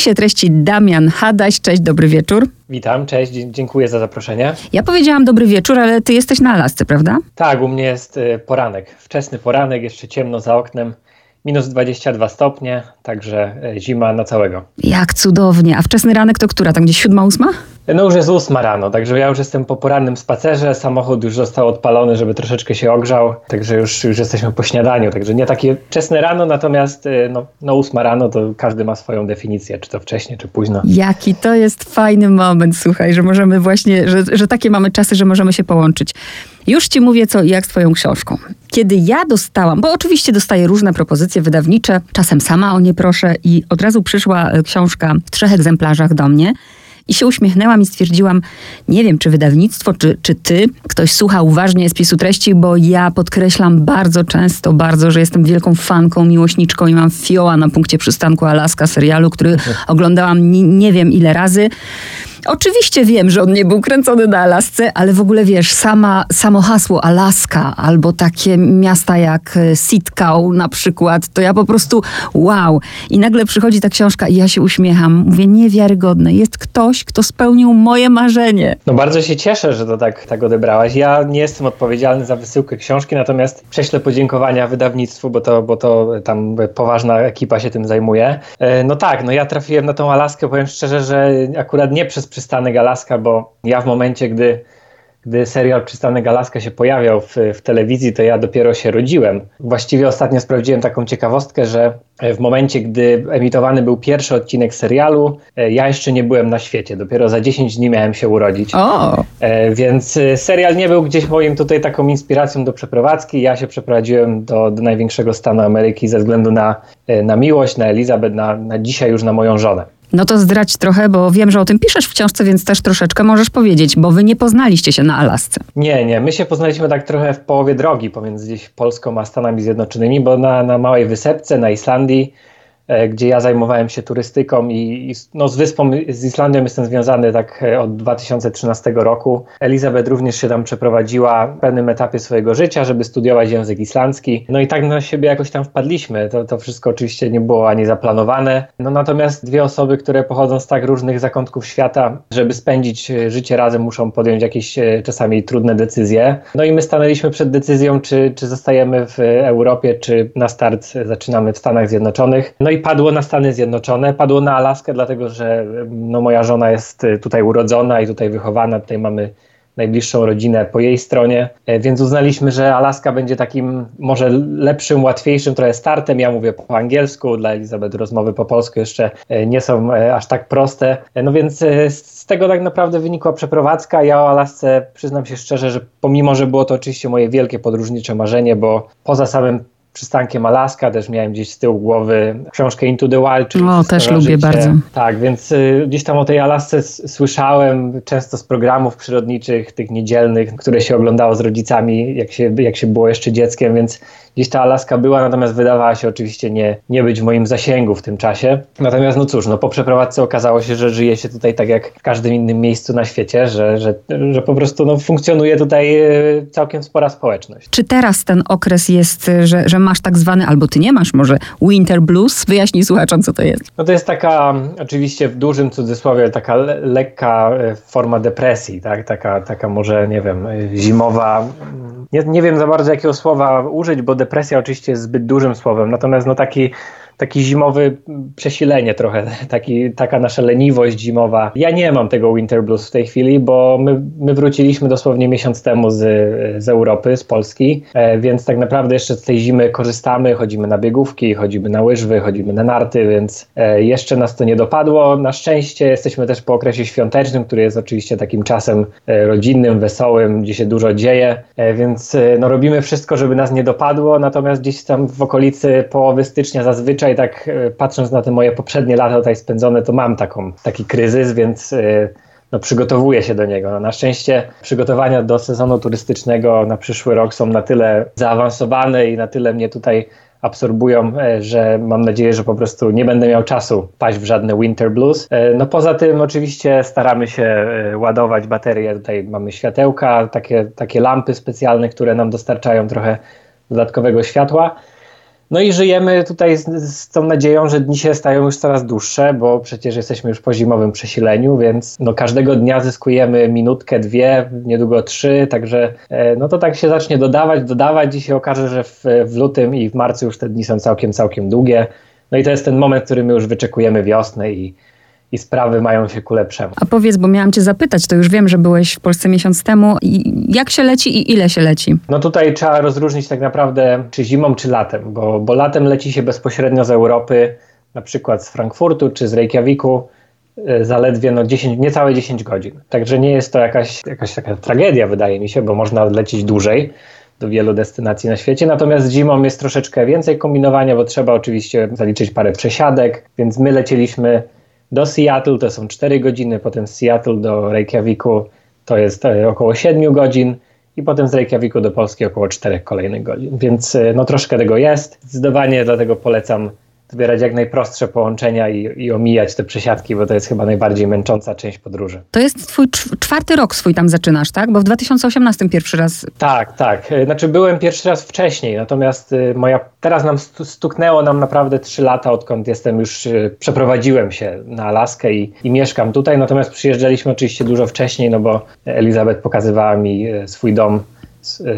spisie treści Damian Hadaś. Cześć, dobry wieczór. Witam, cześć, dziękuję za zaproszenie. Ja powiedziałam dobry wieczór, ale ty jesteś na Alasce, prawda? Tak, u mnie jest y, poranek, wczesny poranek, jeszcze ciemno za oknem minus 22 stopnie, także e, zima na całego. Jak cudownie. A wczesny ranek to która? Tam gdzieś siódma, ósma? No już jest ósma rano, także ja już jestem po porannym spacerze, samochód już został odpalony, żeby troszeczkę się ogrzał, także już, już jesteśmy po śniadaniu, także nie takie wczesne rano, natomiast e, no, no ósma rano to każdy ma swoją definicję, czy to wcześnie, czy późno. Jaki to jest fajny moment, słuchaj, że możemy właśnie, że, że takie mamy czasy, że możemy się połączyć. Już ci mówię co i jak z twoją książką. Kiedy ja dostałam, bo oczywiście dostaję różne propozycje wydawnicze, czasem sama o nie proszę i od razu przyszła e, książka w trzech egzemplarzach do mnie. I się uśmiechnęłam i stwierdziłam, nie wiem, czy wydawnictwo, czy, czy ty, ktoś słucha uważnie spisu treści, bo ja podkreślam bardzo często, bardzo, że jestem wielką fanką, miłośniczką i mam fioła na punkcie przystanku Alaska serialu, który oglądałam nie, nie wiem ile razy. Oczywiście wiem, że on nie był kręcony na Alasce, ale w ogóle wiesz, sama, samo hasło Alaska albo takie miasta jak e, Sitkow na przykład, to ja po prostu wow. I nagle przychodzi ta książka i ja się uśmiecham. Mówię, niewiarygodne. Jest ktoś, kto spełnił moje marzenie. No bardzo się cieszę, że to tak, tak odebrałaś. Ja nie jestem odpowiedzialny za wysyłkę książki, natomiast prześlę podziękowania wydawnictwu, bo to, bo to tam poważna ekipa się tym zajmuje. E, no tak, no ja trafiłem na tą Alaskę, powiem szczerze, że akurat nie przez przystanek Alaska, bo ja w momencie, gdy, gdy serial Przystanek Alaska się pojawiał w, w telewizji, to ja dopiero się rodziłem. Właściwie ostatnio sprawdziłem taką ciekawostkę, że w momencie, gdy emitowany był pierwszy odcinek serialu, e, ja jeszcze nie byłem na świecie. Dopiero za 10 dni miałem się urodzić. O. E, więc e, serial nie był gdzieś moim tutaj taką inspiracją do przeprowadzki. Ja się przeprowadziłem do, do największego stanu Ameryki ze względu na, na miłość, na Elizabeth, na, na dzisiaj już na moją żonę. No to zdradź trochę, bo wiem, że o tym piszesz w książce, więc też troszeczkę możesz powiedzieć, bo wy nie poznaliście się na Alasce. Nie, nie. My się poznaliśmy tak trochę w połowie drogi pomiędzy gdzieś Polską a Stanami Zjednoczonymi, bo na, na małej wysepce na Islandii gdzie ja zajmowałem się turystyką i, i no, z wyspą, z Islandią jestem związany tak e, od 2013 roku. Elizabeth również się tam przeprowadziła w pewnym etapie swojego życia, żeby studiować język islandzki. No i tak na siebie jakoś tam wpadliśmy. To, to wszystko oczywiście nie było ani zaplanowane. No natomiast dwie osoby, które pochodzą z tak różnych zakątków świata, żeby spędzić e, życie razem, muszą podjąć jakieś czasami trudne decyzje. No i my stanęliśmy przed decyzją, czy, czy zostajemy w Europie, czy na start zaczynamy w Stanach Zjednoczonych. No i padło na Stany Zjednoczone, padło na Alaskę, dlatego że no, moja żona jest y, tutaj urodzona i tutaj wychowana, tutaj mamy najbliższą rodzinę po jej stronie, e, więc uznaliśmy, że Alaska będzie takim może lepszym, łatwiejszym trochę startem. Ja mówię po angielsku, dla Elizabeth rozmowy po polsku jeszcze e, nie są e, aż tak proste. No więc z tego tak naprawdę wynikła przeprowadzka. Ja o Alasce przyznam się szczerze, że pomimo, że było to oczywiście moje wielkie podróżnicze marzenie, bo poza samym przystankiem Alaska, też miałem gdzieś z tyłu głowy książkę Into the Wild. Czyli o, też lubię bardzo. Tak, więc y, gdzieś tam o tej Alasce słyszałem często z programów przyrodniczych, tych niedzielnych, które się oglądało z rodzicami, jak się, jak się było jeszcze dzieckiem, więc gdzieś ta Alaska była, natomiast wydawała się oczywiście nie, nie być w moim zasięgu w tym czasie. Natomiast no cóż, no po przeprowadzce okazało się, że żyje się tutaj tak jak w każdym innym miejscu na świecie, że, że, że po prostu no, funkcjonuje tutaj y, całkiem spora społeczność. Czy teraz ten okres jest, że, że masz tak zwany, albo ty nie masz może, winter blues? Wyjaśnij słuchaczom, co to jest. No to jest taka, oczywiście w dużym cudzysłowie, taka le lekka e, forma depresji, tak? Taka, taka może, nie wiem, zimowa. Nie, nie wiem za bardzo jakiego słowa użyć, bo depresja oczywiście jest zbyt dużym słowem, natomiast no taki taki zimowy przesilenie trochę, taki, taka nasza leniwość zimowa. Ja nie mam tego winter blues w tej chwili, bo my, my wróciliśmy dosłownie miesiąc temu z, z Europy, z Polski, e, więc tak naprawdę jeszcze z tej zimy korzystamy, chodzimy na biegówki, chodzimy na łyżwy, chodzimy na narty, więc e, jeszcze nas to nie dopadło. Na szczęście jesteśmy też po okresie świątecznym, który jest oczywiście takim czasem e, rodzinnym, wesołym, gdzie się dużo dzieje, więc no, robimy wszystko, żeby nas nie dopadło, natomiast gdzieś tam w okolicy połowy stycznia zazwyczaj dzisiaj tak e, patrząc na te moje poprzednie lata tutaj spędzone, to mam taką, taki kryzys, więc e, no, przygotowuję się do niego. No, na szczęście przygotowania do sezonu turystycznego na przyszły rok są na tyle zaawansowane i na tyle mnie tutaj absorbują, e, że mam nadzieję, że po prostu nie będę miał czasu paść w żadne winter blues. No poza tym oczywiście staramy się ładować baterie, tutaj mamy światełka, takie, takie lampy specjalne, które nam dostarczają trochę dodatkowego światła. No i żyjemy tutaj z, z, tą nadzieją, że dni się stają już coraz dłuższe, bo przecież jesteśmy już po zimowym przesileniu, więc no każdego dnia zyskujemy minutkę, dwie, niedługo trzy, także e, no to tak się zacznie dodawać, dodawać i się okaże, że w, w lutym i w marcu już te dni są całkiem, całkiem długie. No i to jest ten moment, w którym już wyczekujemy wiosny i, i sprawy mają się ku lepszemu. A powiedz, bo miałam cię zapytać, to już wiem, że byłeś w Polsce miesiąc temu. Jak się leci i ile się leci? No tutaj trzeba rozróżnić tak naprawdę czy zimą, czy latem, bo, bo latem leci się bezpośrednio z Europy, na przykład z Frankfurtu czy z Reykjaviku, e, zaledwie no 10, niecałe 10 godzin. Także nie jest to jakaś, jakaś taka tragedia, wydaje mi się, bo można lecieć dłużej do wielu destynacji na świecie. Natomiast zimą jest troszeczkę więcej kombinowania, bo trzeba oczywiście zaliczyć parę przesiadek, więc my lecieliśmy do Seattle to są 4 godziny, potem z Seattle do Reykjaviku to jest około 7 godzin i potem z Reykjaviku do Polski około 4 kolejnych godzin. Więc e, no troszkę tego jest. Zdecydowanie dlatego polecam wybierać jak najprostsze połączenia i, i, omijać te przesiadki, bo to jest chyba najbardziej męcząca część podróży. To jest twój czwarty rok swój tam zaczynasz, tak? Bo w 2018 pierwszy raz. Tak, tak. E, znaczy byłem pierwszy raz wcześniej, natomiast e, moja, teraz nam stuknęło nam naprawdę trzy lata, odkąd jestem już, e, przeprowadziłem się na Alaskę i, i mieszkam tutaj, natomiast przyjeżdżaliśmy oczywiście dużo wcześniej, no bo Elizabeth pokazywała mi swój dom,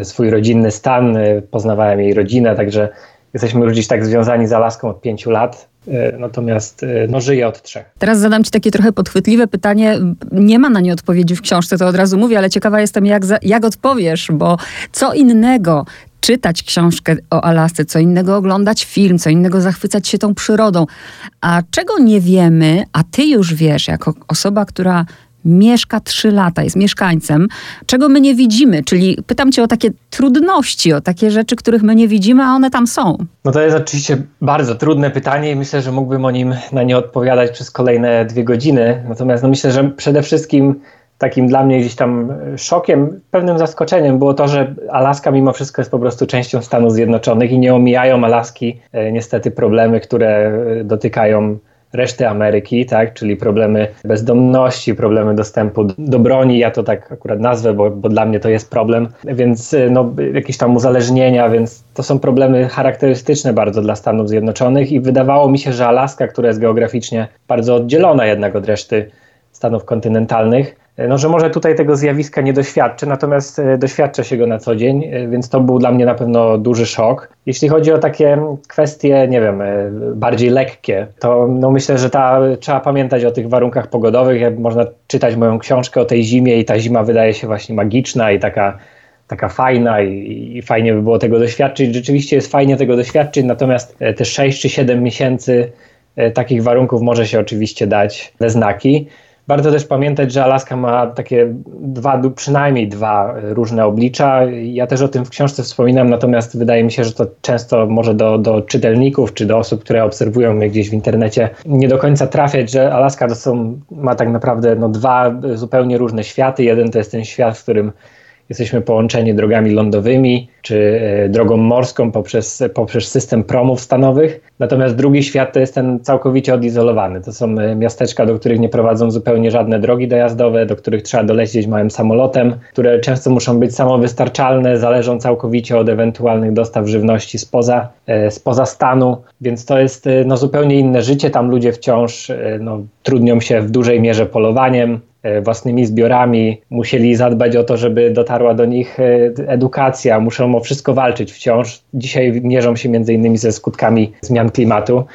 swój rodzinny stan, poznawałem jej rodzinę, także jesteśmy już dziś tak związani z Alaską od pięciu lat, e, natomiast e, no, żyję od trzech. Teraz zadam Ci takie trochę podchwytliwe pytanie. Nie ma na nie odpowiedzi w książce, to od razu mówię, ale ciekawa jestem, jak, za, jak odpowiesz, bo co innego czytać książkę o Alasce, co innego oglądać film, co innego zachwycać się tą przyrodą. A czego nie wiemy, a ty już wiesz, jako osoba, która mieszka trzy lata, jest mieszkańcem, czego my nie widzimy. Czyli pytam cię o takie trudności, o takie rzeczy, których my nie widzimy, a one tam są. No to jest oczywiście bardzo trudne pytanie i myślę, że mógłbym o nim na nie odpowiadać przez kolejne dwie godziny. Natomiast no myślę, że przede wszystkim takim dla mnie gdzieś tam szokiem, pewnym zaskoczeniem było to, że Alaska mimo wszystko jest po prostu częścią Stanów Zjednoczonych i nie omijają Alaski e, niestety problemy, które e, dotykają reszty Ameryki, tak, czyli problemy bezdomności, problemy dostępu do broni, ja to tak akurat nazwę, bo, bo dla mnie to jest problem, więc y, no, jakieś tam uzależnienia, więc to są problemy charakterystyczne bardzo dla Stanów Zjednoczonych i wydawało mi się, że Alaska, która jest geograficznie bardzo oddzielona jednak od reszty Stanów kontynentalnych, no, że może tutaj tego zjawiska nie doświadczę, natomiast e, doświadcza się go na co dzień, e, więc to był dla mnie na pewno duży szok. Jeśli chodzi o takie kwestie, nie wiem, bardziej lekkie, to no myślę, że ta, trzeba pamiętać o tych warunkach pogodowych. Można czytać moją książkę o tej zimie i ta zima wydaje się właśnie magiczna i taka, taka fajna i, i fajnie by było tego doświadczyć. Rzeczywiście jest fajnie tego doświadczyć, natomiast te 6 czy 7 miesięcy takich warunków może się oczywiście dać we znaki. Warto też pamiętać, że Alaska ma takie dwa, przynajmniej dwa różne oblicza. Ja też o tym w książce wspominam, natomiast wydaje mi się, że to często może do, do czytelników czy do osób, które obserwują mnie gdzieś w internecie, nie do końca trafiać, że Alaska to są, ma tak naprawdę no, dwa zupełnie różne światy. Jeden to jest ten świat, w którym jesteśmy połączeni drogami lądowymi czy e, drogą morską poprzez, poprzez system promów stanowych. Natomiast drugi świat to jest ten całkowicie odizolowany. To są e, miasteczka, do których nie prowadzą zupełnie żadne drogi dojazdowe, do których trzeba dolecieć małym samolotem, które często muszą być samowystarczalne, zależą całkowicie od ewentualnych dostaw żywności spoza, e, spoza stanu, więc to jest no, zupełnie inne życie. Tam ludzie wciąż no, trudnią się w dużej mierze polowaniem, własnymi zbiorami, musieli zadbać o to, żeby dotarła do nich e, edukacja, muszą o wszystko walczyć wciąż. Dzisiaj mierzą się między innymi ze skutkami zmian klimatu.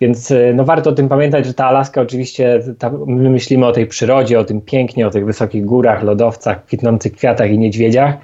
Więc e, no, warto o tym pamiętać, że ta Alaska oczywiście, ta, my myślimy o tej przyrodzie, o tym pięknie, o tych wysokich górach, lodowcach, kwitnących kwiatach i niedźwiedziach.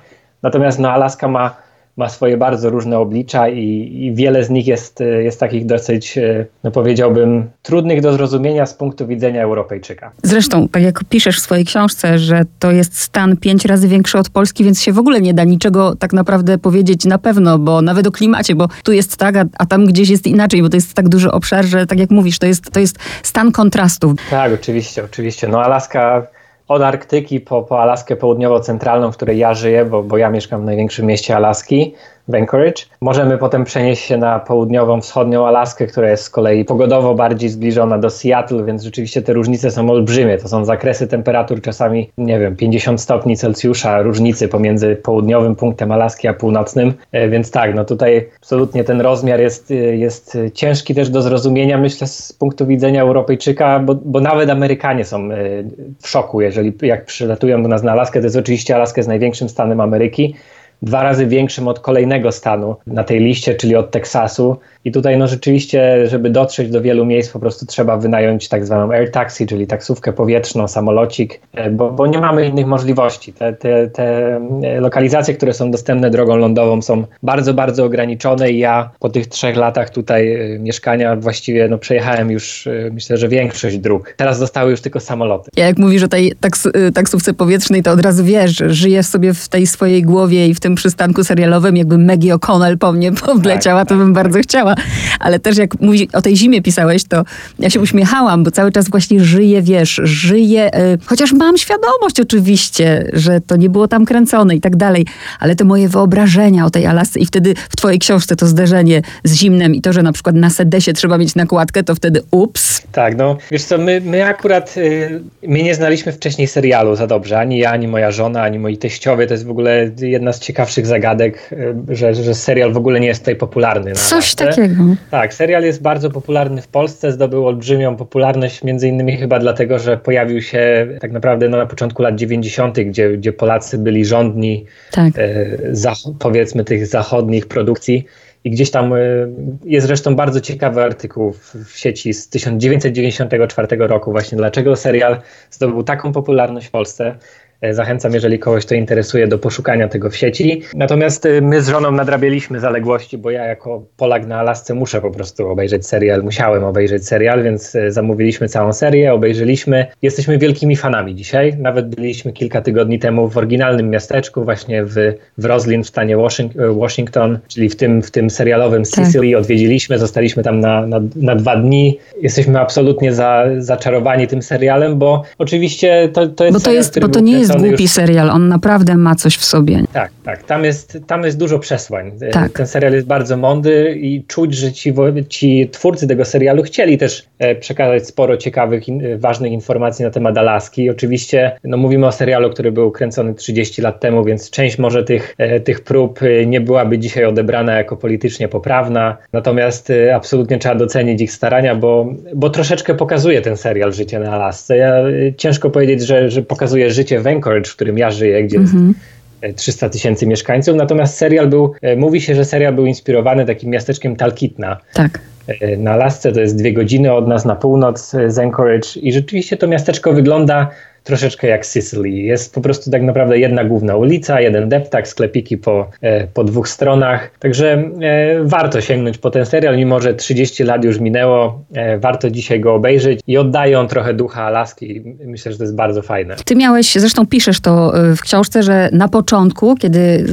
Natomiast no, Alaska ma ma swoje bardzo różne oblicza i, i, wiele z nich jest, jest takich dosyć, e, no powiedziałbym, trudnych do zrozumienia z punktu widzenia Europejczyka. Zresztą, tak jak piszesz w swojej książce, że to jest stan pięć razy większy od Polski, więc się w ogóle nie da niczego tak naprawdę powiedzieć na pewno, bo nawet o klimacie, bo tu jest tak, a, a tam gdzieś jest inaczej, bo to jest tak duży obszar, że tak jak mówisz, to jest, to jest stan kontrastów. Tak, oczywiście, oczywiście. No Alaska od Arktyki po, po Alaskę Południowo-Centralną, w której ja żyję, bo, bo ja mieszkam w największym mieście Alaski, w Anchorage. Możemy potem przenieść się na południową, wschodnią Alaskę, która jest z kolei pogodowo bardziej zbliżona do Seattle, więc rzeczywiście te różnice są olbrzymie. To są zakresy temperatur czasami, nie wiem, 50 stopni Celsjusza różnicy pomiędzy południowym punktem Alaski a północnym, e, więc tak, no tutaj absolutnie ten rozmiar jest, e, jest ciężki też do zrozumienia, myślę, z punktu widzenia Europejczyka, bo, bo nawet Amerykanie są e, w szoku, jeżeli jak przylatują do nas na Alaskę, to jest oczywiście Alaska jest największym stanem Ameryki, dwa razy większym od kolejnego stanu na tej liście, czyli od Teksasu. I tutaj no rzeczywiście, żeby dotrzeć do wielu miejsc, po prostu trzeba wynająć tak zwaną air taxi, czyli taksówkę powietrzną, samolocik, e, bo, bo nie mamy innych możliwości. Te, te, te e, lokalizacje, które są dostępne drogą lądową są bardzo, bardzo ograniczone i ja po tych trzech latach tutaj e, mieszkania właściwie no, przejechałem już myślę, że większość dróg. Teraz zostały już tylko samoloty. Ja jak mówisz o tej taks taksówce powietrznej, to od razu wiesz, żyjesz sobie w tej swojej głowie i w tym przystanku serialowym, jakby Maggie O'Connell po mnie powleciała, tak, to bym bardzo chciała ale też jak mówi, o tej zimie pisałeś, to ja się uśmiechałam, bo cały czas właśnie żyję, wiesz, żyję, yy, chociaż mam świadomość oczywiście, że to nie było tam kręcone i tak dalej, ale te moje wyobrażenia o tej Alasce i wtedy w twojej książce to zderzenie z zimnem i to, że na przykład na sedesie trzeba mieć nakładkę, to wtedy ups. Tak, no wiesz co, my, my akurat, yy, my nie znaliśmy wcześniej serialu za dobrze, ani ja, ani moja żona, ani moi teściowie, to jest w ogóle jedna z ciekawszych zagadek, yy, że, że serial w ogóle nie jest tutaj popularny. Coś takiego takiego. Tak, serial jest bardzo popularny w Polsce, zdobył olbrzymią popularność, między innymi chyba dlatego, że pojawił się tak naprawdę no, na początku lat 90., gdzie, gdzie Polacy byli rządni, tak. e, powiedzmy, tych zachodnich produkcji. I gdzieś tam e, jest zresztą bardzo ciekawy artykuł w sieci z 1994 roku, właśnie dlaczego serial zdobył taką popularność w Polsce. E, zachęcam, jeżeli kogoś to interesuje, do poszukania tego w sieci. Natomiast e, my z żoną nadrabialiśmy zaległości, bo ja jako Polak na Alasce muszę po prostu obejrzeć serial, musiałem obejrzeć serial, więc e, zamówiliśmy całą serię, obejrzeliśmy. Jesteśmy wielkimi fanami dzisiaj. Nawet byliśmy kilka tygodni temu w oryginalnym miasteczku, właśnie w, w Roslin w stanie Washington, czyli w tym, w tym serialowym tak. Sicily. Odwiedziliśmy, zostaliśmy tam na, na, na dwa dni. Jesteśmy absolutnie za, zaczarowani tym serialem, bo oczywiście to, to jest. Bo to, jest, bo to nie jest jest głupi już... serial, on naprawdę ma coś w sobie. Tak, tak, tam jest, tam jest dużo przesłań. E, tak. Ten serial jest bardzo mądry i czuć, że ci, ci twórcy tego serialu chcieli też e, przekazać sporo ciekawych, in, ważnych informacji na temat Alaski. Oczywiście no, mówimy o serialu, który był kręcony 30 lat temu, więc część może tych, e, tych prób nie byłaby dzisiaj odebrana jako politycznie poprawna, natomiast absolutnie trzeba docenić ich starania, bo, bo troszeczkę pokazuje ten serial życie na Alasce. Ja, ciężko powiedzieć, że, że pokazuje życie w Anchorage, w którym ja żyję, gdzie jest 300 mhm. tysięcy mieszkańców. Natomiast serial był, e, mówi się, że serial był inspirowany takim miasteczkiem Talkitna. Tak. E, na Lasce to jest dwie godziny od nas na północ z Anchorage i rzeczywiście to miasteczko wygląda troszeczkę jak Sicily. Jest po prostu tak naprawdę jedna główna ulica, jeden deptak, sklepiki po, e, po dwóch stronach. Także e, warto sięgnąć po ten serial, mimo że 30 lat już minęło. E, warto dzisiaj go obejrzeć i oddają trochę ducha Alaski. Myślę, że to jest bardzo fajne. Ty miałeś, zresztą piszesz to w książce, że na początku, kiedy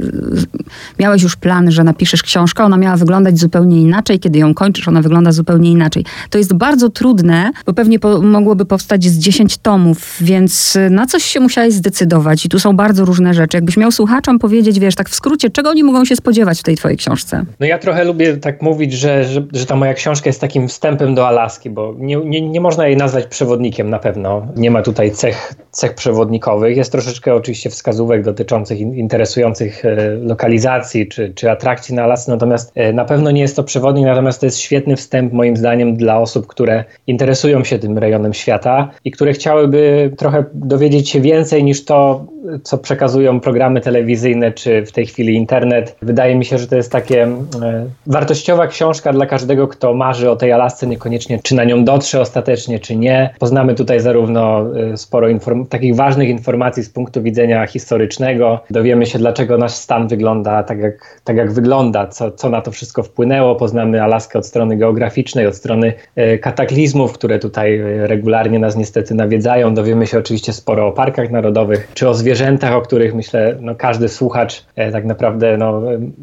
miałeś już plan, że napiszesz książkę, ona miała wyglądać zupełnie inaczej. Kiedy ją kończysz, ona wygląda zupełnie inaczej. To jest bardzo trudne, bo pewnie po, mogłoby powstać z 10 tomów, więc na coś się musiałeś zdecydować i tu są bardzo różne rzeczy. Jakbyś miał słuchaczom powiedzieć, wiesz, tak w skrócie, czego oni mogą się spodziewać w tej twojej książce? No ja trochę lubię tak mówić, że, że, że ta moja książka jest takim wstępem do Alaski, bo nie, nie, nie można jej nazwać przewodnikiem na pewno. Nie ma tutaj cech, cech przewodnikowych. Jest troszeczkę oczywiście wskazówek dotyczących in, interesujących e, lokalizacji czy, czy atrakcji na Alasce, natomiast e, na pewno nie jest to przewodnik, natomiast to jest świetny wstęp moim zdaniem dla osób, które interesują się tym rejonem świata i które chciałyby trochę dowiedzieć się więcej niż to, co przekazują programy telewizyjne czy w tej chwili internet. Wydaje mi się, że to jest takie e, wartościowa książka dla każdego, kto marzy o tej Alasce, niekoniecznie czy na nią dotrze ostatecznie, czy nie. Poznamy tutaj zarówno e, sporo takich ważnych informacji z punktu widzenia historycznego. Dowiemy się, dlaczego nasz stan wygląda tak, jak, tak jak wygląda, co, co na to wszystko wpłynęło. Poznamy Alaskę od strony geograficznej, od strony e, kataklizmów, które tutaj regularnie nas niestety nawiedzają. Dowiemy się oczywiście oczywiście sporo o parkach narodowych, czy o zwierzętach, o których myślę, no każdy słuchacz e, tak naprawdę no,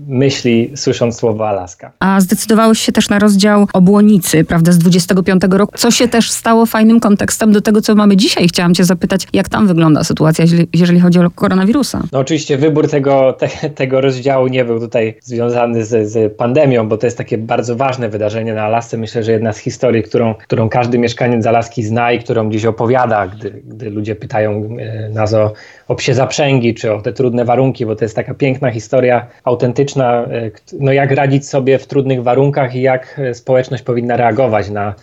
myśli słysząc słowo Alaska. A zdecydowałeś się też na rozdział o błonicy, prawda, z 25 roku, co się też stało fajnym kontekstem do tego, co mamy dzisiaj. Chciałam cię zapytać, jak tam wygląda sytuacja, jeżeli chodzi o koronawirusa? No oczywiście wybór tego, te, tego rozdziału nie był tutaj związany z, z pandemią, bo to jest takie bardzo ważne wydarzenie na Alasce. Myślę, że jedna z historii, którą, którą każdy mieszkaniec Alaski zna i którą gdzieś opowiada, gdy, gdy ludzie pytają e, nas o, o psie zaprzęgi, czy o te trudne warunki, bo to jest taka piękna historia, autentyczna, e, no jak radzić sobie w trudnych warunkach i jak e, społeczność powinna reagować na,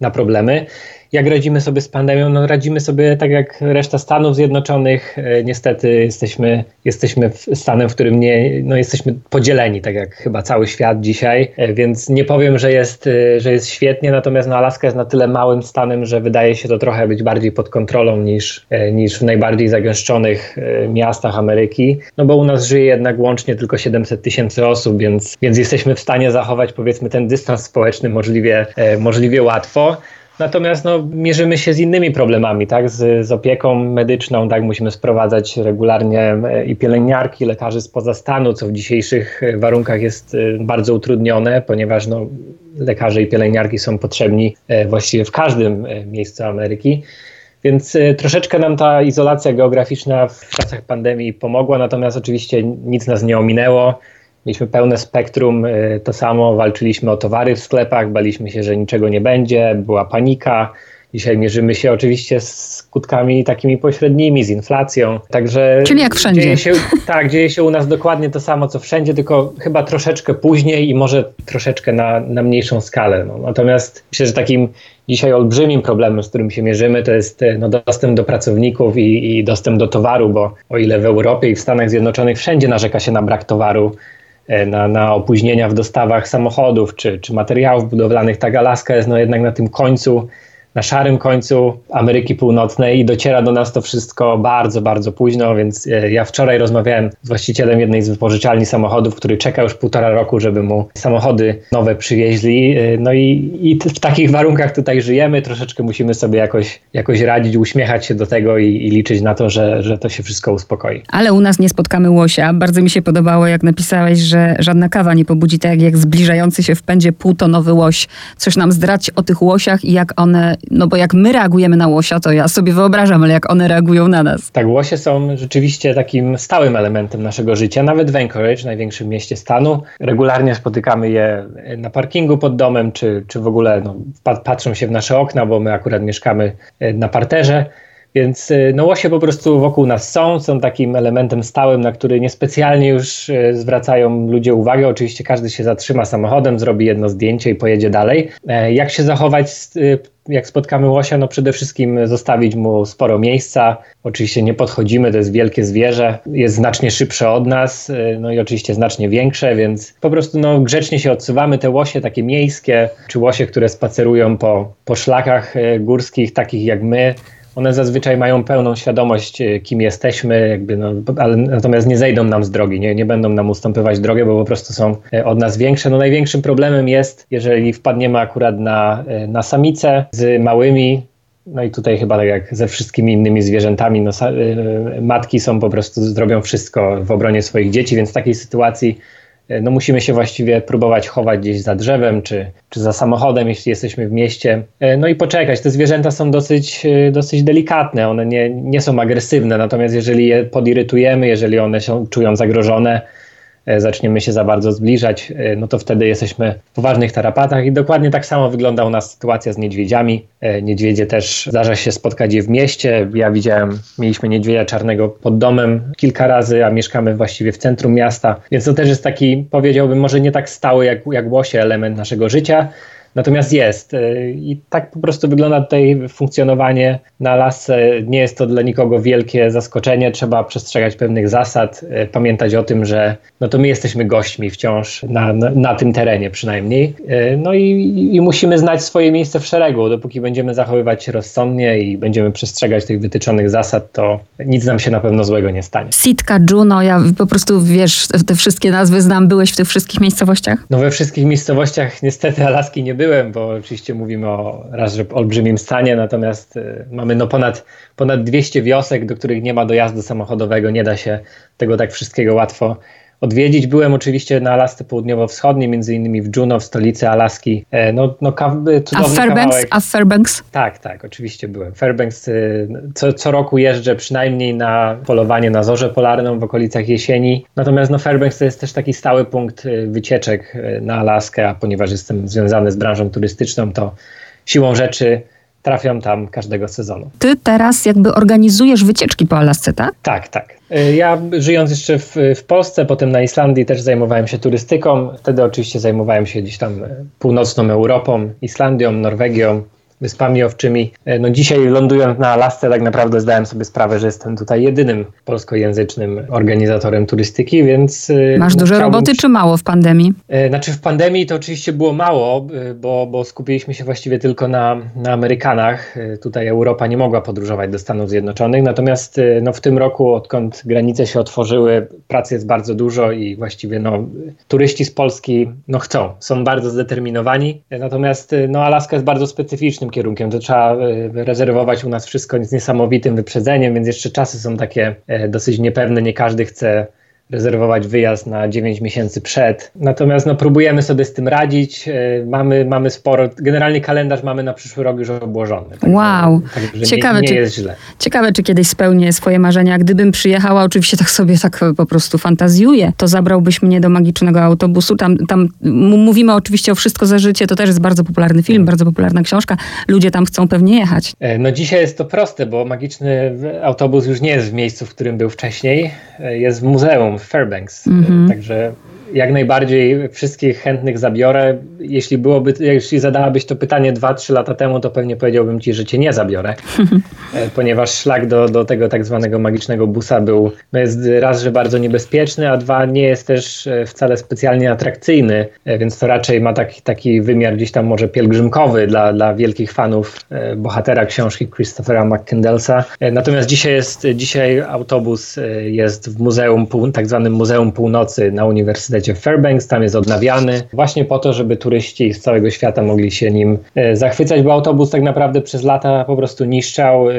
na problemy. Jak radzimy sobie z pandemią? No radzimy sobie tak jak reszta Stanów Zjednoczonych. E, niestety jesteśmy, jesteśmy stanem, w którym nie, no jesteśmy podzieleni, tak jak chyba cały świat dzisiaj, e, więc nie powiem, że jest, e, że jest świetnie, natomiast no Alaska jest na tyle małym stanem, że wydaje się to trochę być bardziej pod kontrolą niż, niż w najbardziej zagęszczonych miastach Ameryki, no bo u nas żyje jednak łącznie tylko 700 tysięcy osób, więc, więc jesteśmy w stanie zachować powiedzmy ten dystans społeczny możliwie, możliwie łatwo. Natomiast no, mierzymy się z innymi problemami, tak? Z, z opieką medyczną, tak? Musimy sprowadzać regularnie e, i pielęgniarki, lekarzy spoza stanu, co w dzisiejszych e, warunkach jest e, bardzo utrudnione, ponieważ no, lekarze i pielęgniarki są potrzebni właściwie w każdym miejscu Ameryki. Więc troszeczkę nam ta izolacja geograficzna w czasach pandemii pomogła, natomiast oczywiście nic nas nie ominęło. Mieliśmy pełne spektrum, y, to samo, walczyliśmy o towary w sklepach, baliśmy się, że niczego nie będzie, była panika. Dzisiaj mierzymy się oczywiście z skutkami takimi pośrednimi, z inflacją. Także Czyli jak wszędzie. Dzieje się, tak, dzieje się u nas dokładnie to samo, co wszędzie, tylko chyba troszeczkę później i może troszeczkę na, na mniejszą skalę. No. Natomiast myślę, że takim dzisiaj olbrzymim problemem, z którym się mierzymy, to jest no, dostęp do pracowników i, i dostęp do towaru, bo o ile w Europie i w Stanach Zjednoczonych wszędzie narzeka się na brak towaru, na, na opóźnienia w dostawach samochodów czy, czy materiałów budowlanych. Tak, Alaska jest no jednak na tym końcu, na szarym końcu Ameryki Północnej i dociera do nas to wszystko bardzo, bardzo późno, więc e, ja wczoraj rozmawiałem z właścicielem jednej z wypożyczalni samochodów, który czeka już półtora roku, żeby mu samochody nowe przywieźli. E, no i, i w takich warunkach tutaj żyjemy, troszeczkę musimy sobie jakoś, jakoś radzić, uśmiechać się do tego i, i liczyć na to, że, że to się wszystko uspokoi. Ale u nas nie spotkamy łosia. Bardzo mi się podobało, jak napisałeś, że żadna kawa nie pobudzi tak jak zbliżający się w pędzie półtonowy łoś. Coś nam zdrać o tych łosiach i jak one no bo jak my reagujemy na łosia, to ja sobie wyobrażam, ale jak one reagują na nas. Tak, łosie są rzeczywiście takim stałym elementem naszego życia. Nawet w Anchorage, największym mieście stanu, regularnie spotykamy je na parkingu pod domem, czy, czy w ogóle no, patrzą się w nasze okna, bo my akurat mieszkamy e, na parterze. Więc y, no łosie po prostu wokół nas są, są takim elementem stałym, na który niespecjalnie już y, zwracają ludzie uwagę. Oczywiście każdy się zatrzyma samochodem, zrobi jedno zdjęcie i pojedzie dalej. E, jak się zachować, jak spotkamy łosia? No przede wszystkim zostawić mu sporo miejsca. Oczywiście nie podchodzimy, to jest wielkie zwierzę, jest znacznie szybsze od nas, no i oczywiście znacznie większe, więc po prostu no, grzecznie się odsuwamy. Te łosie takie miejskie, czy łosie, które spacerują po, po szlakach górskich, takich jak my, one zazwyczaj mają pełną świadomość, e, kim jesteśmy, jakby no, ale natomiast nie zejdą nam z drogi, nie, nie będą nam ustępywać drogę, bo po prostu są e, od nas większe. No największym problemem jest, jeżeli wpadniemy akurat na, e, na samicę z małymi, no i tutaj chyba tak jak ze wszystkimi innymi zwierzętami, no, matki są po prostu, zrobią wszystko w obronie swoich dzieci, więc w takiej sytuacji no musimy się właściwie próbować chować gdzieś za drzewem czy, czy za samochodem, jeśli jesteśmy w mieście. E, no i poczekać. Te zwierzęta są dosyć, e, dosyć delikatne, one nie, nie są agresywne, natomiast jeżeli je podirytujemy, jeżeli one się czują zagrożone, E, zaczniemy się za bardzo zbliżać, e, no to wtedy jesteśmy w poważnych tarapatach i dokładnie tak samo wygląda u nas sytuacja z niedźwiedziami. E, niedźwiedzie też zdarza się spotkać je w mieście. Ja widziałem, mieliśmy niedźwiedzia czarnego pod domem kilka razy, a mieszkamy właściwie w centrum miasta, więc to też jest taki, powiedziałbym, może nie tak stały jak, jak łosie element naszego życia, Natomiast jest y, i tak po prostu wygląda tutaj funkcjonowanie na lasce. Nie jest to dla nikogo wielkie zaskoczenie, trzeba przestrzegać pewnych zasad, y, pamiętać o tym, że no to my jesteśmy gośćmi wciąż na, na, na tym terenie przynajmniej. Y, no i, i, musimy znać swoje miejsce w szeregu. Dopóki będziemy zachowywać się rozsądnie i będziemy przestrzegać tych wytyczonych zasad, to nic nam się na pewno złego nie stanie. Sitka, Juno, ja po prostu wiesz, te wszystkie nazwy znam. Byłeś w tych wszystkich miejscowościach? No we wszystkich miejscowościach niestety Alaski nie byłem byłem, bo oczywiście mówimy o raz, że olbrzymim stanie, natomiast y, mamy no ponad, ponad 200 wiosek, do których nie ma dojazdu samochodowego, nie da się tego tak wszystkiego łatwo odwiedzić. Byłem oczywiście na Alasce Południowo-Wschodniej, między innymi w Juneau, w stolicy Alaski. E, no, no cudowny a Fairbanks? Kawałek. A Fairbanks? Tak, tak, oczywiście byłem. Fairbanks e, co, co roku jeżdżę przynajmniej na polowanie na zorzę polarną w okolicach jesieni. Natomiast no, Fairbanks to jest też taki stały punkt e, wycieczek na Alaskę, a ponieważ jestem związany z branżą turystyczną, to siłą rzeczy trafiam tam każdego sezonu. Ty teraz jakby organizujesz wycieczki po Alasce, tak? Tak, tak. E, ja żyjąc jeszcze w, w Polsce, potem na Islandii też zajmowałem się turystyką. Wtedy oczywiście zajmowałem się gdzieś tam e, północną Europą, Islandią, Norwegią, Wyspami Owczymi. E, no dzisiaj lądując na Alasce tak naprawdę zdałem sobie sprawę, że jestem tutaj jedynym polskojęzycznym organizatorem turystyki, więc... E, Masz dużo roboty czy mało w pandemii? E, znaczy w pandemii to oczywiście było mało, bo, bo skupiliśmy się właściwie tylko na, na Amerykanach. Tutaj Europa nie mogła podróżować do Stanów Zjednoczonych, natomiast no, w tym roku, odkąd granice się otworzyły, pracy jest bardzo dużo i właściwie no, turyści z Polski no, chcą, są bardzo zdeterminowani, natomiast no, Alaska jest bardzo specyficznym kierunkiem. To trzeba e, rezerwować u nas wszystko z niesamowitym wyprzedzeniem, więc jeszcze czasy są takie e, dosyć niepewne. Nie każdy chce rezerwować wyjazd na 9 miesięcy przed. Natomiast no, próbujemy sobie z tym radzić. E, mamy, mamy sporo, generalnie kalendarz mamy na przyszły rok już obłożony. Tak wow, tak, ciekawe, nie, nie czy, jest źle. Ciekawe, czy kiedyś spełnię swoje marzenia. Gdybym przyjechała, oczywiście tak sobie tak po prostu fantazjuję, to zabrałbyś mnie do magicznego autobusu. Tam, tam mówimy oczywiście o Wszystko za życie, to też jest bardzo popularny film, bardzo popularna książka. Ludzie tam chcą pewnie jechać. E, no dzisiaj jest to proste, bo magiczny autobus już nie jest w miejscu, w którym był wcześniej. E, jest w muzeum Fairbanks. Mm -hmm. Także jak najbardziej wszystkich chętnych zabiorę. Jeśli byłoby, jeśli zadałabyś to pytanie 2-3 lata temu, to pewnie powiedziałbym ci, że cię nie zabiorę, e, ponieważ szlak do, do tego tak zwanego magicznego busa był, no jest raz, że bardzo niebezpieczny, a dwa, nie jest też e, wcale specjalnie atrakcyjny, e, więc to raczej ma taki, taki wymiar gdzieś tam może pielgrzymkowy dla, dla wielkich fanów bohatera książki Christophera McCandlesa. Natomiast dzisiaj jest, dzisiaj autobus jest w muzeum, tak zwanym Muzeum Północy na Uniwersytecie Uniwersytecie Fairbanks, tam jest odnawiany, właśnie po to, żeby turyści z całego świata mogli się nim e, zachwycać, bo autobus tak naprawdę przez lata po prostu niszczał e,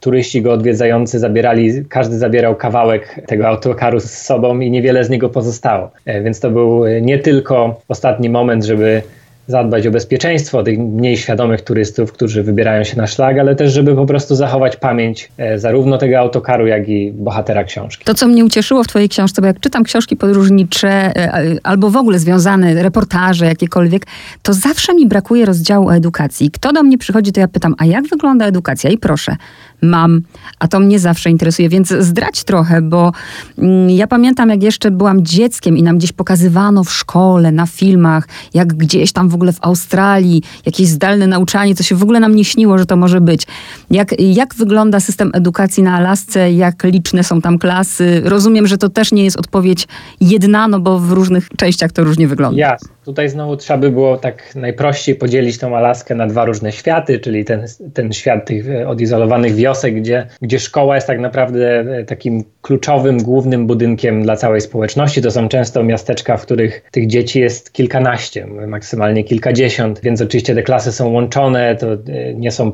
turyści go odwiedzający zabierali, każdy zabierał kawałek tego autokaru z sobą i niewiele z niego pozostało. E, więc to był nie tylko ostatni moment, żeby zadbać o bezpieczeństwo tych mniej świadomych turystów, którzy wybierają się na szlag, ale też, żeby po prostu zachować pamięć e, zarówno tego autokaru, jak i bohatera książki. To, co mnie ucieszyło w Twojej książce, bo jak czytam książki podróżnicze e, albo w ogóle związane, reportaże jakiekolwiek, to zawsze mi brakuje rozdziału o edukacji. Kto do mnie przychodzi, to ja pytam, a jak wygląda edukacja? I proszę, mam, a to mnie zawsze interesuje, więc zdrać trochę, bo mm, ja pamiętam, jak jeszcze byłam dzieckiem i nam gdzieś pokazywano w szkole, na filmach, jak gdzieś tam w ogóle w Australii, jakieś zdalne nauczanie, to się w ogóle nam nie śniło, że to może być. Jak, jak wygląda system edukacji na Alasce, jak liczne są tam klasy? Rozumiem, że to też nie jest odpowiedź jedna, no bo w różnych częściach to różnie wygląda. Jasne. Tutaj znowu trzeba by było tak najprościej podzielić tą Alaskę na dwa różne światy, czyli ten, ten świat tych e, odizolowanych wiosek, gdzie, gdzie szkoła jest tak naprawdę e, takim kluczowym, głównym budynkiem dla całej społeczności. To są często miasteczka, w których tych dzieci jest kilkanaście, maksymalnie kilkadziesiąt, więc oczywiście te klasy są łączone, to e, nie są,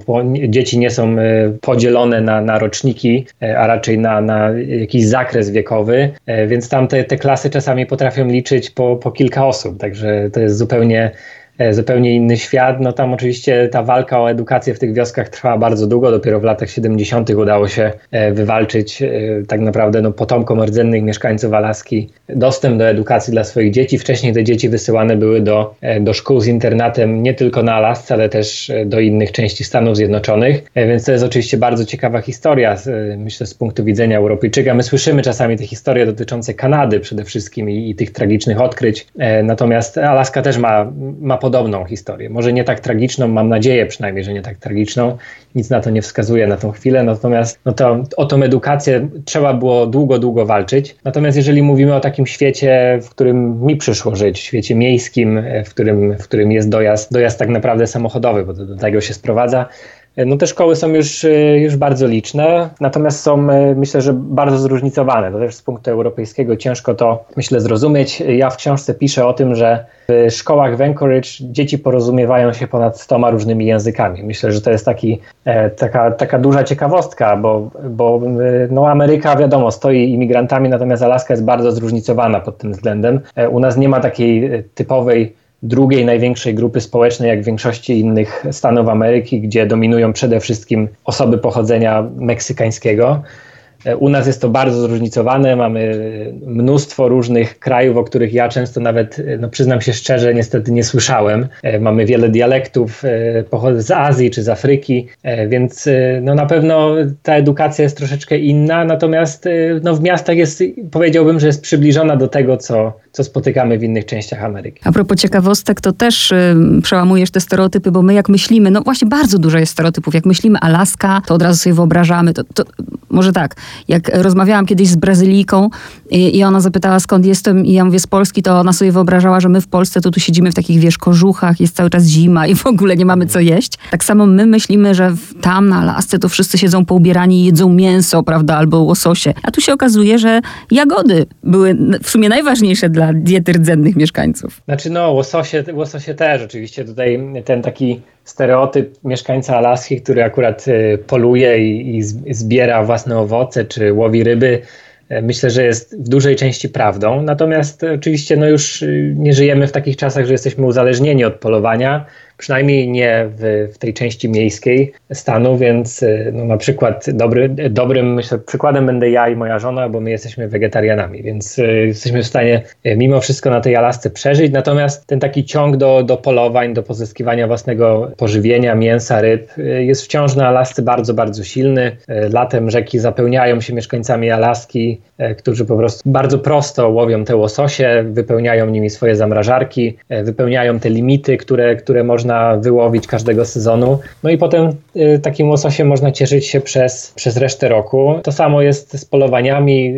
dzieci nie są podzielone na, na roczniki, a raczej na, na jakiś zakres wiekowy, więc tam te, te klasy czasami potrafią liczyć po, po kilka osób, także to jest zupełnie E, zupełnie inny świat. No tam oczywiście ta walka o edukację w tych wioskach trwała bardzo długo. Dopiero w latach 70. udało się e, wywalczyć e, tak naprawdę no, potomkom rdzennych mieszkańców Alaski dostęp do edukacji dla swoich dzieci. Wcześniej te dzieci wysyłane były do, do szkół z internatem nie tylko na Alasce, ale też do innych części Stanów Zjednoczonych. Więc to jest oczywiście bardzo ciekawa historia, myślę, z punktu widzenia Europejczyka. My słyszymy czasami te historie dotyczące Kanady przede wszystkim i, i tych tragicznych odkryć. Natomiast Alaska też ma, ma podobną historię. Może nie tak tragiczną, mam nadzieję przynajmniej, że nie tak tragiczną. Nic na to nie wskazuje na tą chwilę. Natomiast no to, o tą edukację trzeba było długo, długo walczyć. Natomiast jeżeli mówimy o takim świecie, w którym mi przyszło żyć, świecie miejskim, w którym, w którym jest dojazd, dojazd tak naprawdę samochodowy, bo to do tego się sprowadza, no te szkoły są już, już bardzo liczne, natomiast są myślę, że bardzo zróżnicowane. To też z punktu europejskiego ciężko to myślę zrozumieć. Ja w książce piszę o tym, że w szkołach w Anchorage dzieci porozumiewają się ponad 100 różnymi językami. Myślę, że to jest taki, taka, taka duża ciekawostka, bo, bo no Ameryka wiadomo stoi imigrantami, natomiast Alaska jest bardzo zróżnicowana pod tym względem. U nas nie ma takiej typowej drugiej największej grupy społecznej, jak w większości innych stanów Ameryki, gdzie dominują przede wszystkim osoby pochodzenia meksykańskiego. E, u nas jest to bardzo zróżnicowane, mamy mnóstwo różnych krajów, o których ja często nawet, e, no przyznam się szczerze, niestety nie słyszałem. E, mamy wiele dialektów z Azji czy z Afryki, więc no na pewno ta edukacja jest troszeczkę inna, natomiast no w miastach jest, powiedziałbym, że jest przybliżona do tego, co, co spotykamy w innych częściach Ameryki. A propos ciekawostek, to też y, przełamujesz te stereotypy, bo my jak myślimy, no właśnie bardzo dużo jest stereotypów. Jak myślimy Alaska, to od razu sobie wyobrażamy, to, to może tak, jak rozmawiałam kiedyś z Brazylijką i, i, ona zapytała skąd jestem i ja mówię z Polski, to ona sobie wyobrażała, że my w Polsce to tu siedzimy w takich, wiesz, kożuchach, jest cały czas zima i w ogóle nie mamy co jeść. Tak samo my myślimy, że tam na Alasce to wszyscy siedzą poubierani i jedzą mięso, prawda, albo łososie. A tu się okazuje, że jagody były w sumie najważniejsze dla diety rdzennych mieszkańców. Znaczy no, łososie, łososie też oczywiście. Tutaj ten taki stereotyp mieszkańca Alaski, który akurat y, poluje i, i zbiera własne owoce czy łowi ryby, y, myślę, że jest w dużej części prawdą. Natomiast oczywiście no już y, nie żyjemy w takich czasach, że jesteśmy uzależnieni od polowania przynajmniej nie w, w tej części miejskiej stanu, więc y, no, na przykład dobry, dobrym myślę, przykładem będę ja i moja żona, bo my jesteśmy wegetarianami, więc y, jesteśmy w stanie y, mimo wszystko na tej Alasce przeżyć, natomiast ten taki ciąg do, do polowań, do pozyskiwania własnego pożywienia, mięsa, ryb jest wciąż na Alasce bardzo, bardzo silny. Latem rzeki zapełniają się mieszkańcami Alaski, którzy po prostu bardzo prosto łowią te łososie, wypełniają nimi swoje zamrażarki, wypełniają te limity, które, które można można wyłowić każdego sezonu. No i potem y, takim łososiem można cieszyć się przez, przez resztę roku. To samo jest z polowaniami.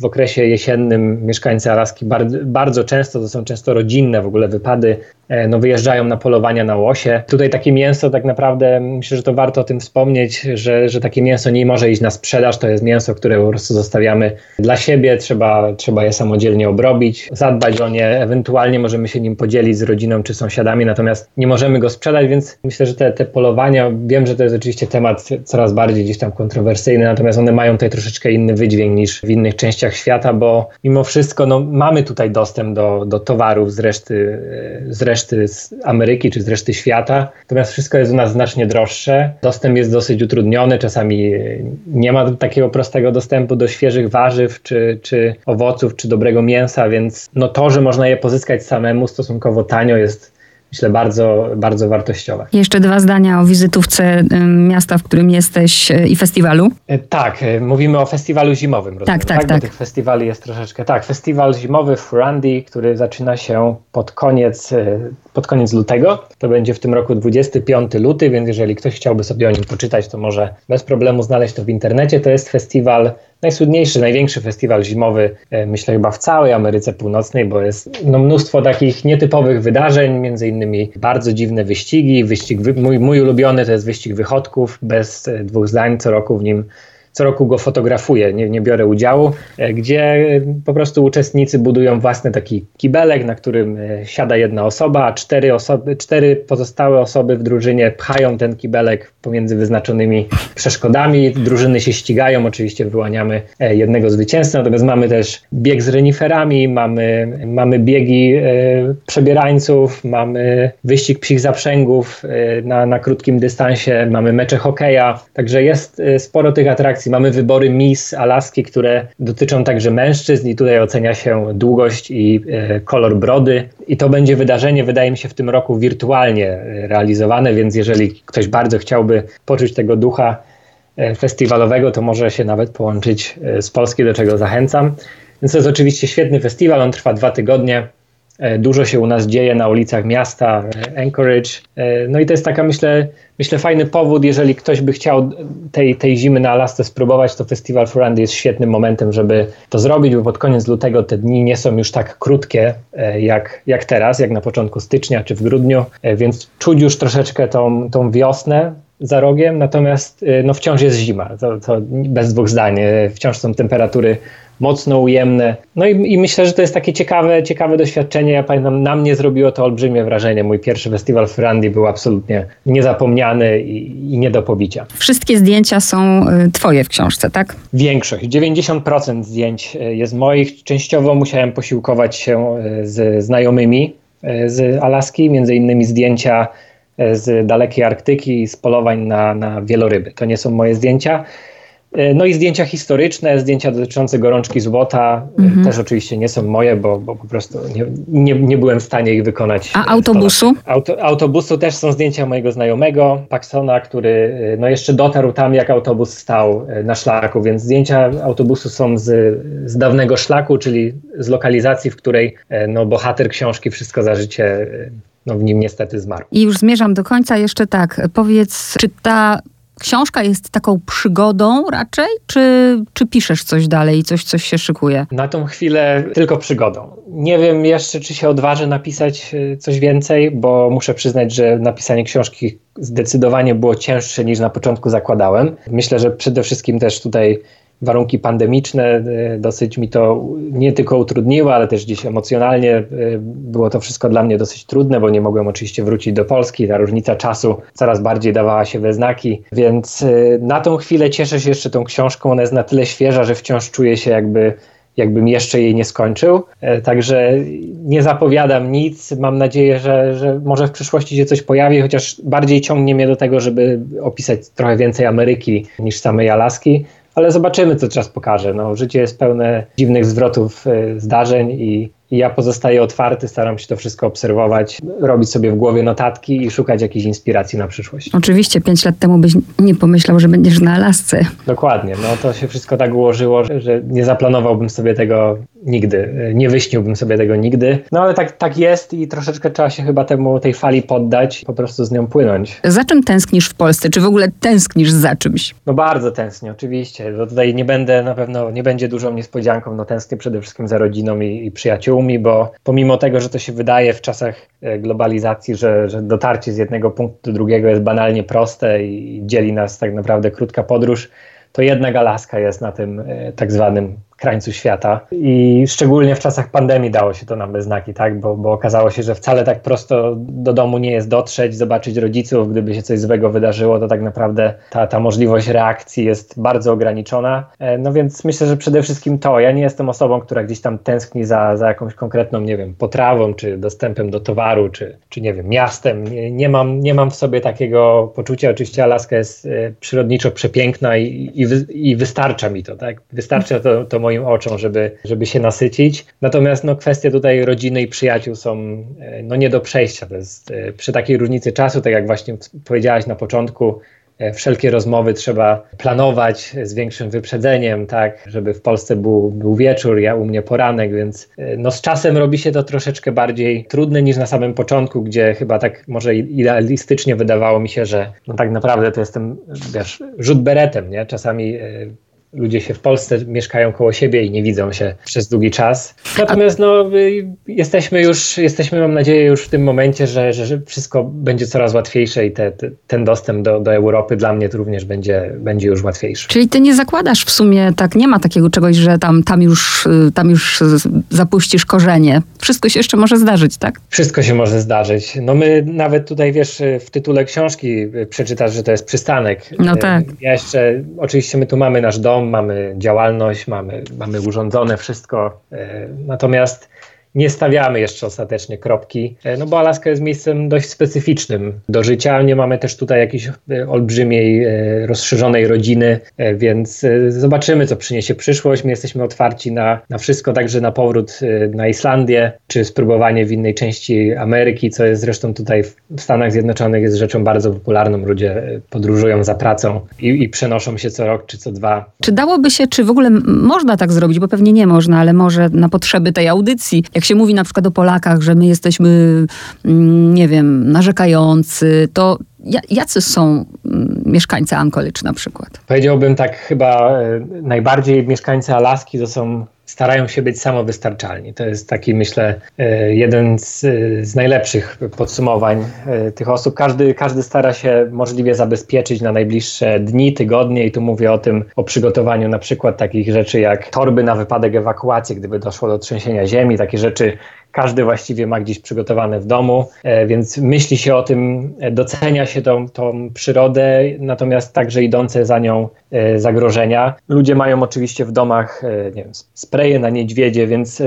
W okresie jesiennym mieszkańcy Alaski bardzo, bardzo często, to są często rodzinne w ogóle wypady, e, no wyjeżdżają na polowania na łosie. Tutaj takie mięso tak naprawdę, myślę, że to warto o tym wspomnieć, że, że takie mięso nie może iść na sprzedaż, to jest mięso, które po prostu zostawiamy dla siebie, trzeba, trzeba je samodzielnie obrobić, zadbać o nie, ewentualnie możemy się nim podzielić z rodziną czy sąsiadami, natomiast nie możemy go sprzedać, więc myślę, że te, te polowania, wiem, że to jest oczywiście temat coraz bardziej gdzieś tam kontrowersyjny, natomiast one mają tutaj troszeczkę inny wydźwięk niż w innych częściach świata, bo mimo wszystko no, mamy tutaj dostęp do, do towarów z reszty, z reszty z Ameryki czy z reszty świata, natomiast wszystko jest u nas znacznie droższe. Dostęp jest dosyć utrudniony, czasami nie ma takiego prostego dostępu do świeżych warzyw czy, czy owoców, czy dobrego mięsa, więc no to, że można je pozyskać samemu stosunkowo tanio jest myślę, bardzo, bardzo wartościowe. Jeszcze dwa zdania o wizytówce miasta, w którym jesteś e, i festiwalu. E, tak, e, mówimy o festiwalu zimowym. Tak, tak, tak. tak. tych festiwali jest troszeczkę. Tak, festiwal zimowy w Randy, który zaczyna się pod koniec, pod koniec lutego. To będzie w tym roku 25 luty, więc jeżeli ktoś chciałby sobie o nim poczytać, to może bez problemu znaleźć to w internecie. To jest festiwal najsłynniejszy, największy festiwal zimowy, e, myślę chyba w całej Ameryce Północnej, bo jest no, mnóstwo takich nietypowych wydarzeń, między innymi bardzo dziwne wyścigi. Wyścig, mój, mój ulubiony to jest wyścig wychodków, bez e, dwóch zdań, co roku w nim co roku go fotografuję, nie, nie biorę udziału, e, gdzie po prostu uczestnicy budują własny taki kibelek, na którym e, siada jedna osoba, a cztery, osoby, cztery pozostałe osoby w drużynie pchają ten kibelek pomiędzy wyznaczonymi przeszkodami. Drużyny się ścigają, oczywiście wyłaniamy e, jednego zwycięzcę, natomiast mamy też bieg z reniferami, mamy, mamy biegi przebierańców, mamy wyścig psich zaprzęgów na, na krótkim dystansie, mamy mecze hokeja, także jest sporo tych atrakcji Mamy wybory Miss Alaski, które dotyczą także mężczyzn i tutaj ocenia się długość i e, kolor brody. I to będzie wydarzenie, wydaje mi się, w tym roku wirtualnie e, realizowane, więc jeżeli ktoś bardzo chciałby poczuć tego ducha e, festiwalowego, to może się nawet połączyć z Polski, do czego zachęcam. Więc to jest oczywiście świetny festiwal, on trwa dwa tygodnie. Dużo się u nas dzieje na ulicach miasta, Anchorage. No i to jest taka, myślę, myślę fajny powód, jeżeli ktoś by chciał tej, tej zimy na Alasce spróbować, to Festival Furandy jest świetnym momentem, żeby to zrobić, bo pod koniec lutego te dni nie są już tak krótkie jak, jak teraz, jak na początku stycznia czy w grudniu, więc czuć już troszeczkę tą, tą wiosnę, za rogiem, natomiast no, wciąż jest zima, to, to bez dwóch zdań. Wciąż są temperatury mocno ujemne. No i, i, myślę, że to jest takie ciekawe, ciekawe doświadczenie. Ja pamiętam, na mnie zrobiło to olbrzymie wrażenie. Mój pierwszy festiwal w Irlandii był absolutnie niezapomniany i, i nie do pobicia. Wszystkie zdjęcia są y, twoje w książce, tak? Większość, 90% zdjęć y, jest moich. Częściowo musiałem posiłkować się y, z znajomymi z Alaski, między innymi zdjęcia z dalekiej Arktyki, z polowań na, na wieloryby. To nie są moje zdjęcia. E, no i zdjęcia historyczne, zdjęcia dotyczące gorączki złota e, mhm. też oczywiście nie są moje, bo, bo po prostu nie, nie, nie, byłem w stanie ich wykonać. A autobusu? Auto, autobusu też są zdjęcia mojego znajomego, Paxona, który e, no jeszcze dotarł tam, jak autobus stał na szlaku, więc zdjęcia autobusu są z, z dawnego szlaku, czyli z lokalizacji, w której no, bohater książki Wszystko za życie no, w nim niestety zmarł. I już zmierzam do końca. Jeszcze tak, powiedz, czy ta książka jest taką przygodą raczej, czy, czy piszesz coś dalej, coś, coś się szykuje? Na tą chwilę tylko przygodą. Nie wiem jeszcze, czy się odważę napisać e, coś więcej, bo muszę przyznać, że napisanie książki zdecydowanie było cięższe niż na początku zakładałem. Myślę, że przede wszystkim też tutaj warunki pandemiczne e, dosyć mi to nie tylko utrudniły, ale też gdzieś emocjonalnie e, było to wszystko dla mnie dosyć trudne, bo nie mogłem oczywiście wrócić do Polski. Ta różnica czasu coraz bardziej dawała się we znaki, więc e, na tą chwilę cieszę się jeszcze tą książką. Ona jest na tyle świeża, że wciąż czuję się jakby jakbym jeszcze jej nie skończył. Także nie zapowiadam nic. Mam nadzieję, że, że może w przyszłości się coś pojawi, chociaż bardziej ciągnie mnie do tego, żeby opisać trochę więcej Ameryki niż samej Alaski ale zobaczymy, co czas pokaże. No, życie jest pełne dziwnych zwrotów y, zdarzeń i ja pozostaję otwarty, staram się to wszystko obserwować, robić sobie w głowie notatki i szukać jakiejś inspiracji na przyszłość. Oczywiście, pięć lat temu byś nie pomyślał, że będziesz na Alasce. Dokładnie, no to się wszystko tak ułożyło, że nie zaplanowałbym sobie tego nigdy, nie wyśniłbym sobie tego nigdy. No ale tak, tak jest i troszeczkę trzeba się chyba temu, tej fali poddać, po prostu z nią płynąć. Za czym tęsknisz w Polsce? Czy w ogóle tęsknisz za czymś? No bardzo tęsknię, oczywiście. Bo tutaj nie będę, na pewno nie będzie dużą niespodzianką, no tęsknię przede wszystkim za rodziną i, i przyjaciółmi bo pomimo tego, że to się wydaje w czasach e, globalizacji, że, że dotarcie z jednego punktu do drugiego jest banalnie proste i dzieli nas tak naprawdę krótka podróż, to jednak Alaska jest na tym e, tak zwanym krańcu świata. I szczególnie w czasach pandemii dało się to nam bez znaki, tak? Bo, bo okazało się, że wcale tak prosto do domu nie jest dotrzeć, zobaczyć rodziców, gdyby się coś złego wydarzyło, to tak naprawdę ta, ta możliwość reakcji jest bardzo ograniczona. E, no więc myślę, że przede wszystkim to. Ja nie jestem osobą, która gdzieś tam tęskni za, za jakąś konkretną, nie wiem, potrawą, czy dostępem do towaru, czy, czy nie wiem, miastem. Nie, nie mam, nie mam w sobie takiego poczucia. Oczywiście Alaska jest e, przyrodniczo przepiękna i, i, i wystarcza mi to, tak? Wystarcza to, to moim oczom, żeby, żeby się nasycić. Natomiast no, kwestie tutaj rodziny i przyjaciół są e, no, nie do przejścia. To jest, e, przy takiej różnicy czasu, tak jak właśnie powiedziałaś na początku, E, wszelkie rozmowy trzeba planować z większym wyprzedzeniem, tak, żeby w Polsce był, był wieczór, ja u mnie poranek, więc no z czasem robi się to troszeczkę bardziej trudne niż na samym początku, gdzie chyba tak może idealistycznie wydawało mi się, że no tak naprawdę to jestem, wiesz, rzut beretem, nie? Czasami ludzie się w Polsce mieszkają koło siebie i nie widzą się przez długi czas. Natomiast no, jesteśmy już, jesteśmy mam nadzieję już w tym momencie, że, że wszystko będzie coraz łatwiejsze i te, te, ten dostęp do, do Europy dla mnie również będzie, będzie już łatwiejszy. Czyli ty nie zakładasz w sumie, tak nie ma takiego czegoś, że tam, tam, już, tam już zapuścisz korzenie. Wszystko się jeszcze może zdarzyć, tak? Wszystko się może zdarzyć. No my nawet tutaj, wiesz, w tytule książki przeczytasz, że to jest przystanek. No tak. Ja jeszcze, oczywiście my tu mamy nasz dom, mamy działalność, mamy, mamy urządzone wszystko. E, natomiast nie stawiamy jeszcze ostatecznie kropki, e, no bo Alaska jest miejscem dość specyficznym do życia. Nie mamy też tutaj jakiejś e, olbrzymiej, e, rozszerzonej rodziny, więc zobaczymy, co przyniesie przyszłość. My jesteśmy otwarci na, na wszystko, także na powrót na Islandię, czy spróbowanie w innej części Ameryki, co jest zresztą tutaj w Stanach Zjednoczonych jest rzeczą bardzo popularną. Ludzie podróżują za pracą i, i przenoszą się co rok czy co dwa. Czy dałoby się, czy w ogóle można tak zrobić, bo pewnie nie można, ale może na potrzeby tej audycji, jak się mówi na przykład o Polakach, że my jesteśmy, mm, nie wiem, narzekający, to jacy są mm, mieszkańcy Anchorage na przykład? Powiedziałbym tak chyba e, najbardziej mieszkańcy Alaski to są starają się być samowystarczalni. To jest taki, myślę, e, jeden z, z najlepszych podsumowań e, tych osób. Każdy, każdy stara się możliwie zabezpieczyć na najbliższe dni, tygodnie i tu mówię o tym, o przygotowaniu na przykład takich rzeczy jak torby na wypadek ewakuacji, gdyby doszło do trzęsienia ziemi, takie rzeczy każdy właściwie ma gdzieś przygotowane w domu, e, więc myśli się o tym, docenia się tą, tą przyrodę, natomiast także idące za nią zagrożenia. Ludzie mają oczywiście w domach nie wiem, spreje na niedźwiedzie, więc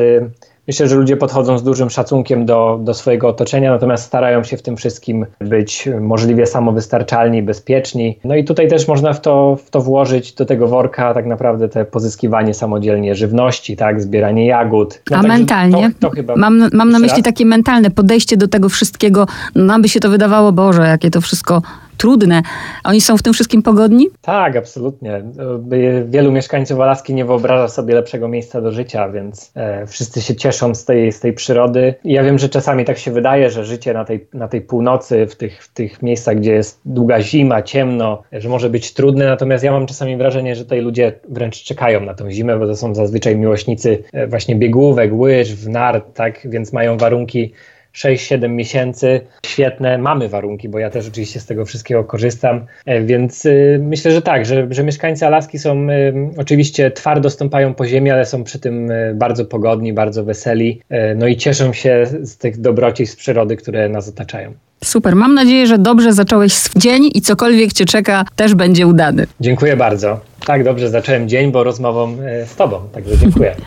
myślę, że ludzie podchodzą z dużym szacunkiem do, do swojego otoczenia, natomiast starają się w tym wszystkim być możliwie samowystarczalni, bezpieczni. No i tutaj też można w to, w to włożyć do tego worka tak naprawdę te pozyskiwanie samodzielnie żywności, tak, zbieranie jagód. No, A mentalnie? To, to chyba mam, mam na myśli raz. takie mentalne podejście do tego wszystkiego. Nam by się to wydawało, Boże, jakie to wszystko trudne. Oni są w tym wszystkim pogodni? Tak, absolutnie. Wielu mieszkańców Alaski nie wyobraża sobie lepszego miejsca do życia, więc e, wszyscy się cieszą z tej, z tej przyrody. I ja wiem, że czasami tak się wydaje, że życie na tej, na tej północy, w tych, w tych miejscach, gdzie jest długa zima, ciemno, że może być trudne, natomiast ja mam czasami wrażenie, że tutaj ludzie wręcz czekają na tą zimę, bo to są zazwyczaj miłośnicy e, właśnie biegłówek, łyż, w nart, tak, więc mają warunki 6-7 miesięcy. Świetne, mamy warunki, bo ja też oczywiście z tego wszystkiego korzystam, e, więc y, myślę, że tak, że, że mieszkańcy Alaski są y, oczywiście twardo stąpają po ziemi, ale są przy tym y, bardzo pogodni, bardzo weseli, no i cieszą się z tych dobroci z przyrody, które nas otaczają. Super, mam nadzieję, że dobrze zacząłeś dzień i cokolwiek cię czeka też będzie udany. Dziękuję bardzo. Tak, dobrze zacząłem dzień, bo rozmową z tobą, także dziękuję.